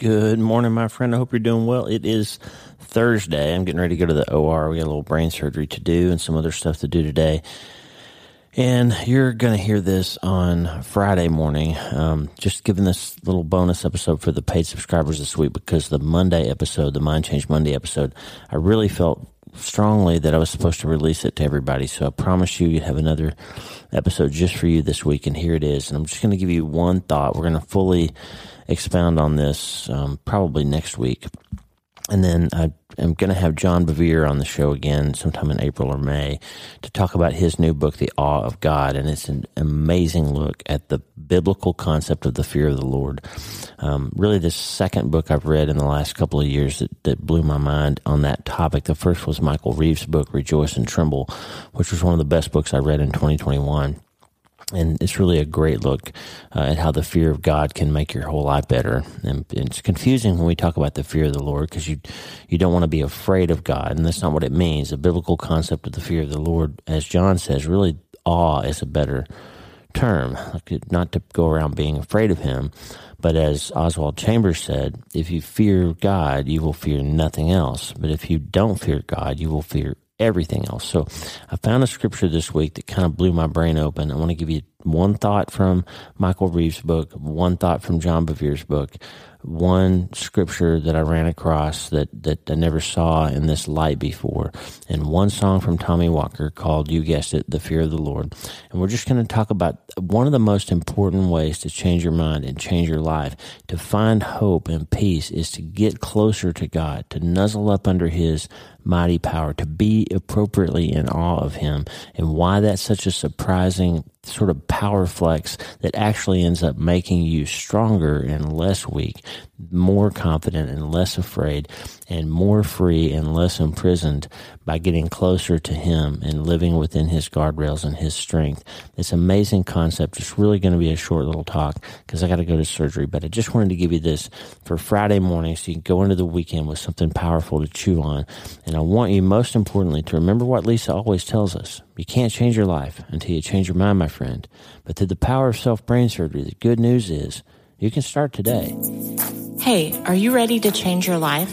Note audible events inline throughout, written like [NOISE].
Good morning, my friend. I hope you're doing well. It is Thursday. I'm getting ready to go to the OR. We got a little brain surgery to do and some other stuff to do today. And you're going to hear this on Friday morning. Um, just giving this little bonus episode for the paid subscribers this week because the Monday episode, the Mind Change Monday episode, I really felt strongly that I was supposed to release it to everybody. So I promise you, you have another episode just for you this week. And here it is. And I'm just going to give you one thought. We're going to fully expound on this um, probably next week. And then I am going to have John Bevere on the show again sometime in April or May to talk about his new book, The Awe of God. And it's an amazing look at the biblical concept of the fear of the Lord. Um, really, the second book I've read in the last couple of years that, that blew my mind on that topic. The first was Michael Reeves' book, Rejoice and Tremble, which was one of the best books I read in 2021 and it's really a great look uh, at how the fear of God can make your whole life better. And it's confusing when we talk about the fear of the Lord because you you don't want to be afraid of God, and that's not what it means. The biblical concept of the fear of the Lord, as John says, really awe is a better term. Like not to go around being afraid of Him, but as Oswald Chambers said, if you fear God, you will fear nothing else. But if you don't fear God, you will fear everything else. So I found a scripture this week that kind of blew my brain open. I want to give you one thought from Michael Reeves' book, one thought from John Bevere's book, one scripture that I ran across that, that I never saw in this light before, and one song from Tommy Walker called, you guessed it, The Fear of the Lord. And we're just going to talk about one of the most important ways to change your mind and change your life, to find hope and peace, is to get closer to God, to nuzzle up under His mighty power, to be appropriately in awe of Him, and why that's such a surprising sort of power flex that actually ends up making you stronger and less weak, more confident and less afraid, and more free and less imprisoned by getting closer to Him and living within His guardrails and His strength. It's amazing concept. It's really going to be a short little talk because I got to go to surgery, but I just wanted to give you this for Friday morning so you can go into the weekend with something powerful to chew on. And I want you, most importantly, to remember what Lisa always tells us. You can't change your life until you change your mind, my friend. But through the power of self brain surgery, the good news is you can start today. Hey, are you ready to change your life?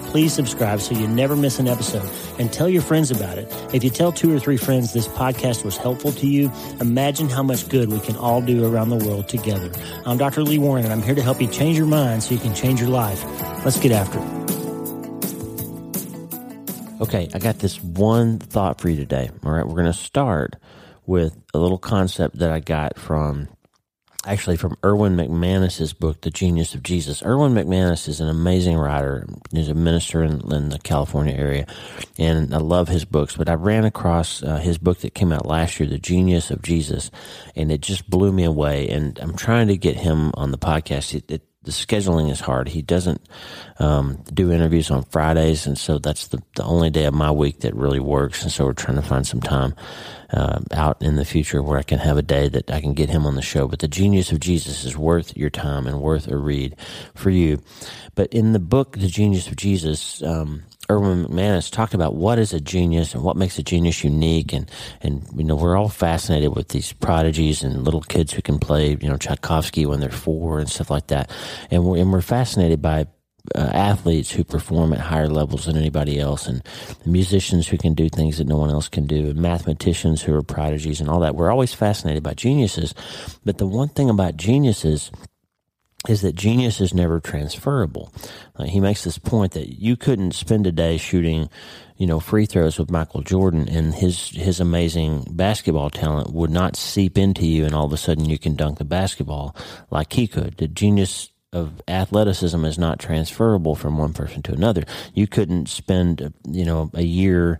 please subscribe so you never miss an episode and tell your friends about it. If you tell two or three friends this podcast was helpful to you, imagine how much good we can all do around the world together. I'm Dr. Lee Warren and I'm here to help you change your mind so you can change your life. Let's get after it. Okay, I got this one thought for you today. All right, we're going to start with a little concept that I got from actually from Erwin McManus's book, The Genius of Jesus. Erwin McManus is an amazing writer. He's a minister in, in the California area, and I love his books. But I ran across uh, his book that came out last year, The Genius of Jesus, and it just blew me away. And I'm trying to get him on the podcast. It, it, the scheduling is hard. He doesn't um, do interviews on Fridays, and so that's the, the only day of my week that really works. And so we're trying to find some time uh, out in the future where I can have a day that I can get him on the show. But the genius of Jesus is worth your time and worth a read for you. But in the book, The Genius of Jesus, um, Erwin McManus talked about what is a genius and what makes a genius unique. And, and, you know, we're all fascinated with these prodigies and little kids who can play, you know, Tchaikovsky when they're four and stuff like that. And we're, and we're fascinated by uh, athletes who perform at higher levels than anybody else, and musicians who can do things that no one else can do, and mathematicians who are prodigies and all that. We're always fascinated by geniuses. But the one thing about geniuses is that genius is never transferable. Uh, he makes this point that you couldn't spend a day shooting, you know, free throws with Michael Jordan and his his amazing basketball talent would not seep into you and all of a sudden you can dunk the basketball like he could. The genius of athleticism is not transferable from one person to another. You couldn't spend, you know, a year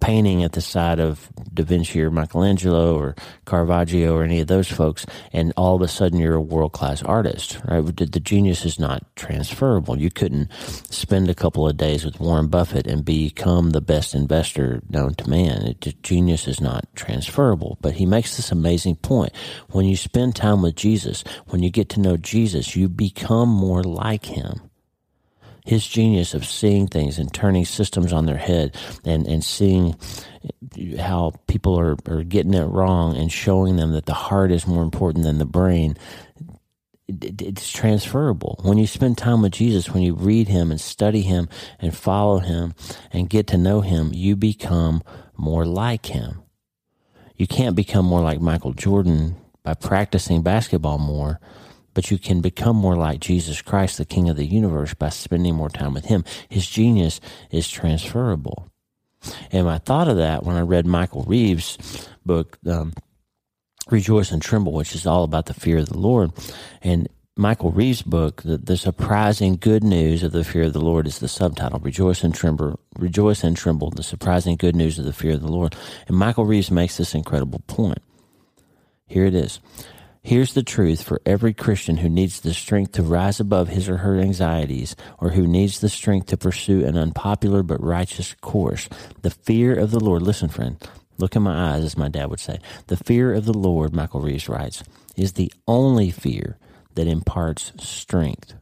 painting at the side of Da Vinci or Michelangelo or Caravaggio or any of those folks, and all of a sudden you're a world class artist, right? The genius is not transferable. You couldn't spend a couple of days with Warren Buffett and become the best investor known to man. It, genius is not transferable. But he makes this amazing point. When you spend time with Jesus, when you get to know Jesus, you become more like him his genius of seeing things and turning systems on their head and, and seeing how people are, are getting it wrong and showing them that the heart is more important than the brain it's transferable. When you spend time with Jesus, when you read him and study him and follow him and get to know him, you become more like him. You can't become more like Michael Jordan by practicing basketball more but you can become more like Jesus Christ, the King of the universe, by spending more time with Him. His genius is transferable. And I thought of that when I read Michael Reeves' book, um, Rejoice and Tremble, which is all about the fear of the Lord. And Michael Reeves' book, the, the, surprising good news of the fear of the Lord, is the subtitle. Rejoice and tremble, rejoice and tremble. The surprising good news of the fear of the Lord. And Michael Reeves makes this incredible point. Here it is. Here's the truth for every Christian who needs the strength to rise above his or her anxieties, or who needs the strength to pursue an unpopular but righteous course. The fear of the Lord, listen, friend, look in my eyes, as my dad would say. The fear of the Lord, Michael Reeves writes, is the only fear that imparts strength.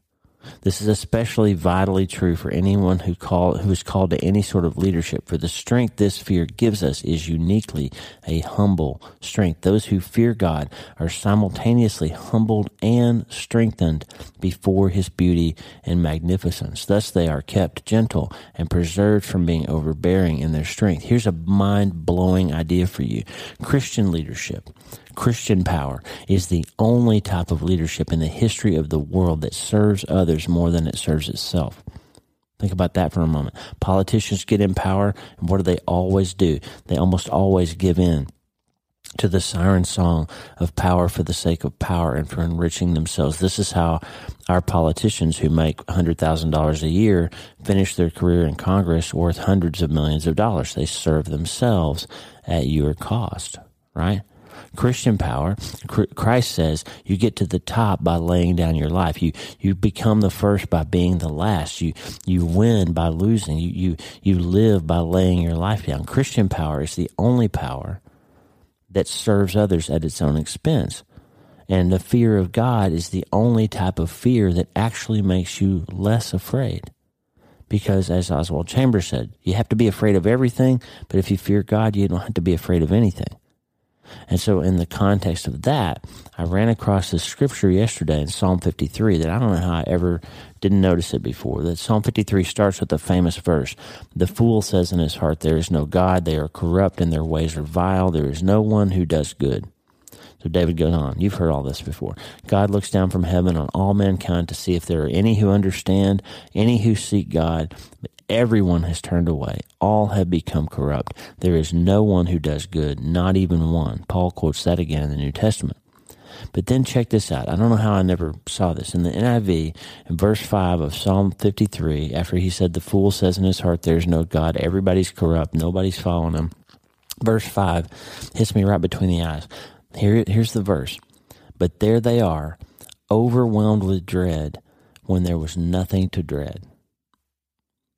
This is especially vitally true for anyone who call who is called to any sort of leadership. For the strength this fear gives us is uniquely a humble strength. Those who fear God are simultaneously humbled and strengthened before his beauty and magnificence. Thus they are kept gentle and preserved from being overbearing in their strength. Here's a mind blowing idea for you. Christian leadership Christian power is the only type of leadership in the history of the world that serves others more than it serves itself. Think about that for a moment. Politicians get in power, and what do they always do? They almost always give in to the siren song of power for the sake of power and for enriching themselves. This is how our politicians who make $100,000 a year finish their career in Congress worth hundreds of millions of dollars. They serve themselves at your cost, right? Christian power, Christ says you get to the top by laying down your life. You you become the first by being the last. You you win by losing. You you you live by laying your life down. Christian power is the only power that serves others at its own expense. And the fear of God is the only type of fear that actually makes you less afraid. Because as Oswald Chambers said, you have to be afraid of everything, but if you fear God, you don't have to be afraid of anything. And so, in the context of that, I ran across this scripture yesterday in Psalm 53 that I don't know how I ever didn't notice it before. That Psalm 53 starts with a famous verse The fool says in his heart, There is no God, they are corrupt, and their ways are vile, there is no one who does good. So David goes on. You've heard all this before. God looks down from heaven on all mankind to see if there are any who understand, any who seek God. But Everyone has turned away. All have become corrupt. There is no one who does good, not even one. Paul quotes that again in the New Testament. But then check this out. I don't know how I never saw this. In the NIV, in verse 5 of Psalm 53, after he said, The fool says in his heart, There's no God, everybody's corrupt, nobody's following him. Verse 5 hits me right between the eyes. Here, here's the verse. But there they are, overwhelmed with dread when there was nothing to dread.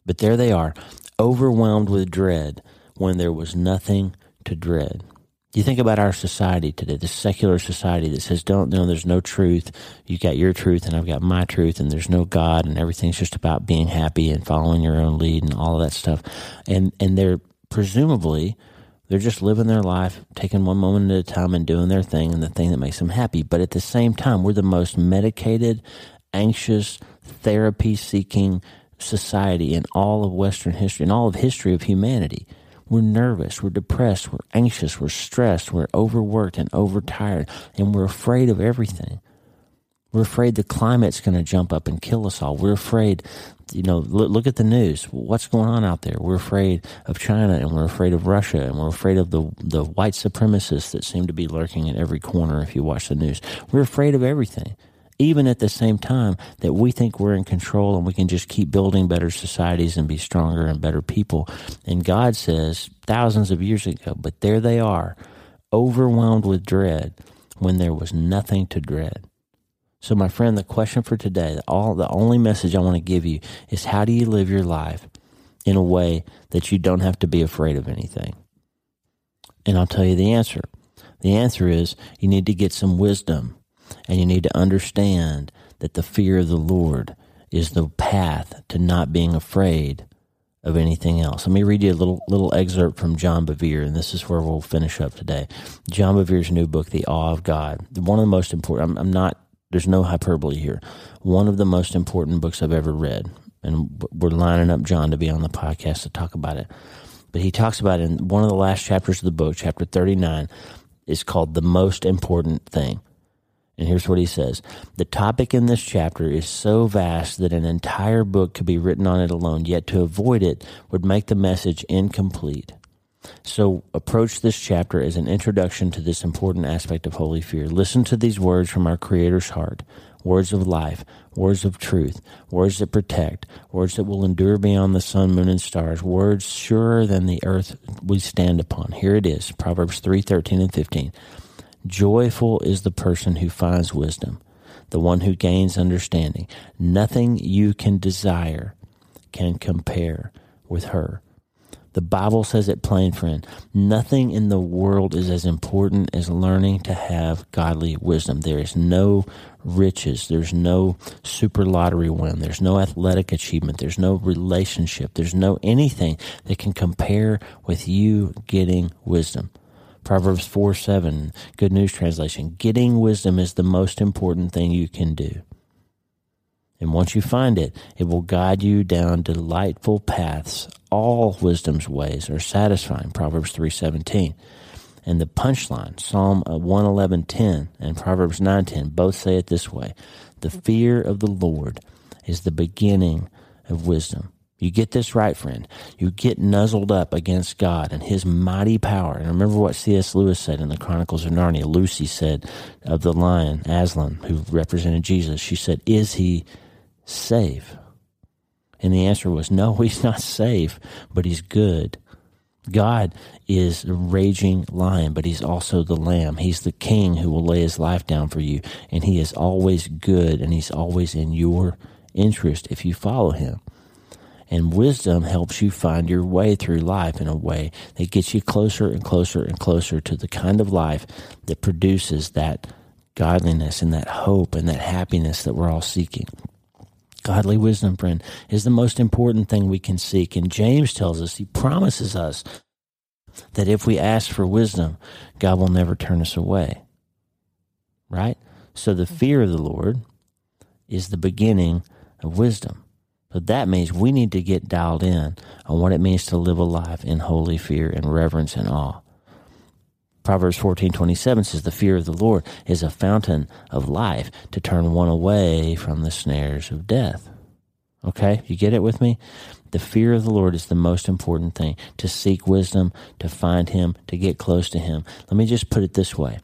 But there they are, overwhelmed with dread when there was nothing to dread. You think about our society today, the secular society that says, don't, know, there's no truth. You got your truth and I've got my truth and there's no God and everything's just about being happy and following your own lead and all of that stuff. And, and they're presumably, they're just living their life, taking one moment at a time and doing their thing and the thing that makes them happy. But at the same time, we're the most medicated, anxious, therapy seeking, society in all of Western history, in all of history of humanity. We're nervous, we're depressed, we're anxious, we're stressed, we're overworked and overtired, and we're afraid of everything. We're afraid the climate's going to jump up and kill us all. We're afraid, you know, look, look, at the news. What's going on out there? We're afraid of China and we're afraid of Russia and we're afraid of the, the white supremacists that seem to be lurking in every corner if you watch the news. We're afraid of everything. Even at the same time that we think we're in control and we can just keep building better societies and be stronger and better people. And God says thousands of years ago, but there they are, overwhelmed with dread when there was nothing to dread. So, my friend, the question for today, all the only message I want to give you is how do you live your life in a way that you don't have to be afraid of anything? And I'll tell you the answer. The answer is you need to get some wisdom and you need to understand that the fear of the Lord is the path to not being afraid of anything else. Let me read you a little little excerpt from John Bevere, and this is where we'll finish up today. John Bevere's new book, The Awe of God. One of the most important. I'm, I'm not there's no hyperbole here. One of the most important books I've ever read. And we're lining up John to be on the podcast to talk about it. But he talks about in one of the last chapters of the book, chapter 39, is called The Most Important Thing. And here's what he says The topic in this chapter is so vast that an entire book could be written on it alone, yet to avoid it would make the message incomplete. So approach this chapter as an introduction to this important aspect of holy fear. Listen to these words from our Creator's heart words of life, words of truth, words that protect, words that will endure beyond the sun, moon, and stars, words surer than the earth we stand upon. Here it is Proverbs 3 13 and 15. Joyful is the person who finds wisdom, the one who gains understanding. Nothing you can desire can compare with her. The Bible says it plain, friend. Nothing in the world is as important as learning to have godly wisdom. There is no riches. There's no super lottery win. There's no athletic achievement. There's no relationship. There's no anything that can compare with you getting wisdom. Proverbs 4 7, Good News Translation. Getting wisdom is the most important thing you can do. And once you find it, it will guide you down delightful paths. All wisdom's ways are satisfying. Proverbs 3:17. And the punchline, Psalm 111:10 and Proverbs 9:10 both say it this way: The fear of the Lord is the beginning of wisdom. You get this right, friend. You get nuzzled up against God and His mighty power. And remember what C.S. Lewis said in the Chronicles of Narnia. Lucy said of the lion, Aslan, who represented Jesus, she said, Is he safe? And the answer was no, [LAUGHS] he's not safe, but he's good. God is a raging lion, but he's also the lamb. He's the king who will lay his life down for you. And he is always good and he's always in your interest if you follow him. And wisdom helps you find your way through life in a way that gets you closer and closer and closer to the kind of life that produces that godliness and that hope and that happiness that we're all seeking. Godly wisdom, friend, is the most important thing we can seek. And James tells us, he promises us that if we ask for wisdom, God will never turn us away. Right? So the fear of the Lord is the beginning of wisdom. But that means we need to get dialed in on what it means to live a life in holy fear and reverence and awe. Proverbs 14:27 says the fear of the Lord is a fountain of life to turn one away from the snares of death. Okay? You get it with me? The fear of the Lord is the most important thing to seek wisdom, to find him, to get close to him. Let me just put it this way.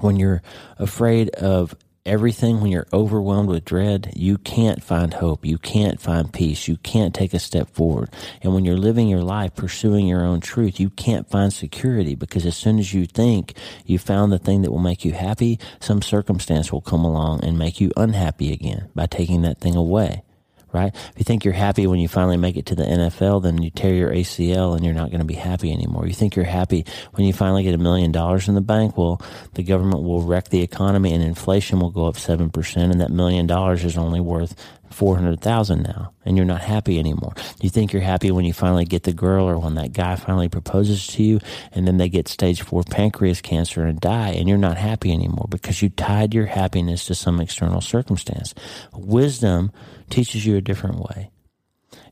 When you're afraid of everything, when you're overwhelmed with dread, you can't find hope. You can't find peace. You can't take a step forward. And when you're living your life pursuing your own truth, you can't find security because as soon as you think you found the thing that will make you happy, some circumstance will come along and make you unhappy again by taking that thing away right? If you think you're happy when you finally make it to the NFL, then you tear your ACL and you're not going to be happy anymore. You think you're happy when you finally get a million dollars in the bank, well, the government will wreck the economy and inflation will go up 7% and that million dollars is only worth 400,000 now and you're not happy anymore. You think you're happy when you finally get the girl or when that guy finally proposes to you and then they get stage 4 pancreas cancer and die and you're not happy anymore because you tied your happiness to some external circumstance. Wisdom teaches you a different way.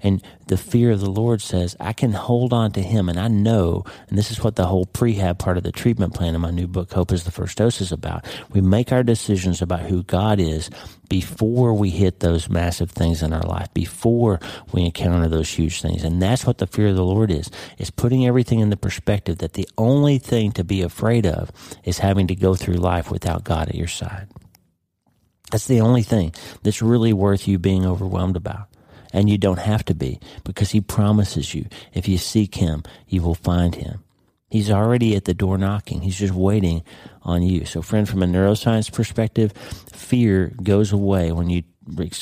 And the fear of the Lord says, I can hold on to Him. And I know, and this is what the whole prehab part of the treatment plan in my new book, Hope is the First Dose, is about. We make our decisions about who God is before we hit those massive things in our life, before we encounter those huge things. And that's what the fear of the Lord is, is putting everything in the perspective that the only thing to be afraid of is having to go through life without God at your side. That's the only thing that's really worth you being overwhelmed about. And you don't have to be because he promises you if you seek him, you will find him. He's already at the door knocking. He's just waiting on you. So friend, from a neuroscience perspective, fear goes away when you,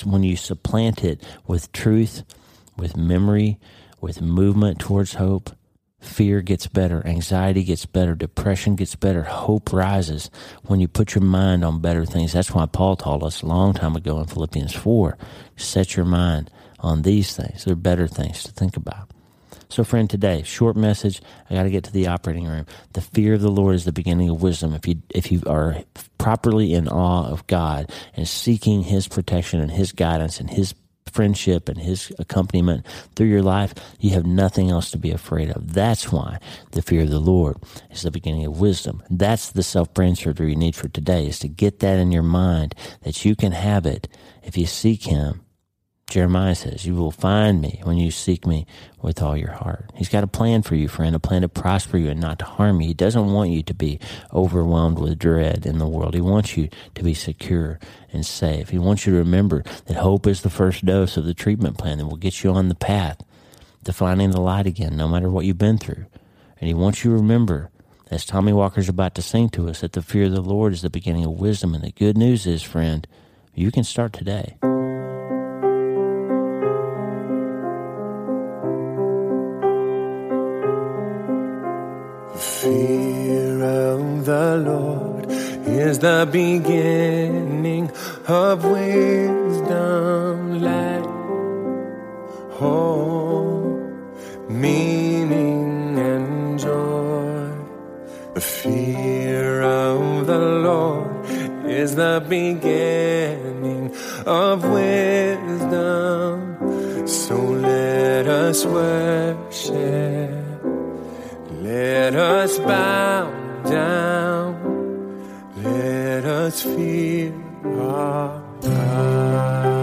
when you supplant it with truth, with memory, with movement towards hope, fear gets better, anxiety gets better, depression gets better, hope rises when you put your mind on better things. That's why Paul taught us a long time ago in Philippians 4 set your mind on these things. They're better things to think about. So, friend, today, short message. I got to get to the operating room. The fear of the Lord is the beginning of wisdom. If you if you are properly in awe of God and seeking His protection and His guidance and His friendship and his accompaniment through your life, you have nothing else to be afraid of. That's why the fear of the Lord is the beginning of wisdom. That's the self brain surgery you need for today is to get that in your mind that you can have it if you seek him Jeremiah says, You will find me when you seek me with all your heart. He's got a plan for you, friend, a plan to prosper you and not to harm you. He doesn't want you to be overwhelmed with dread in the world. He wants you to be secure and safe. He wants you to remember that hope is the first dose of the treatment plan that will get you on the path to finding the light again, no matter what you've been through. And he wants you to remember, as Tommy Walker's about to sing to us, that the fear of the Lord is the beginning of wisdom. And the good news is, friend, you can start today. Fear of the Lord is the beginning of wisdom, light, hope, meaning, and joy. The fear of the Lord is the beginning of wisdom. So let us worship let us bow down. Let us feel our God.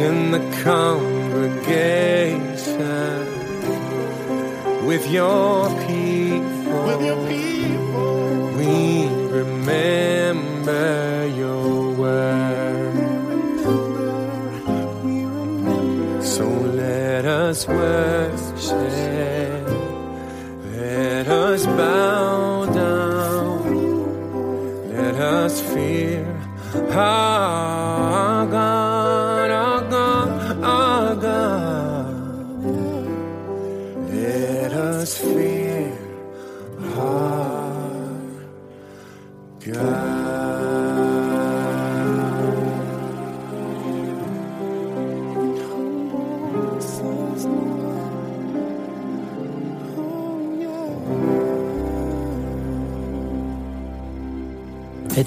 in the congregation with your people. We remember your word. We remember. So let us worship. Let us fear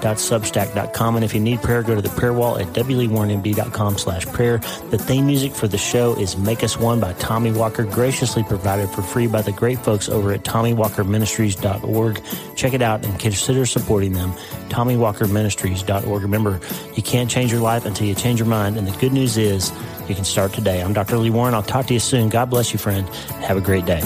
drleewarren.substack.com. And if you need prayer, go to the prayer wall at wleewarrenmd.com slash prayer. The theme music for the show is Make Us One by Tommy Walker, graciously provided for free by the great folks over at TommyWalkerMinistries.org. Check it out and consider supporting them. TommyWalkerMinistries.org. Remember, you can't change your life until you change your mind. And the good news is you can start today. I'm Dr. Lee Warren. I'll talk to you soon. God bless you, friend. Have a great day.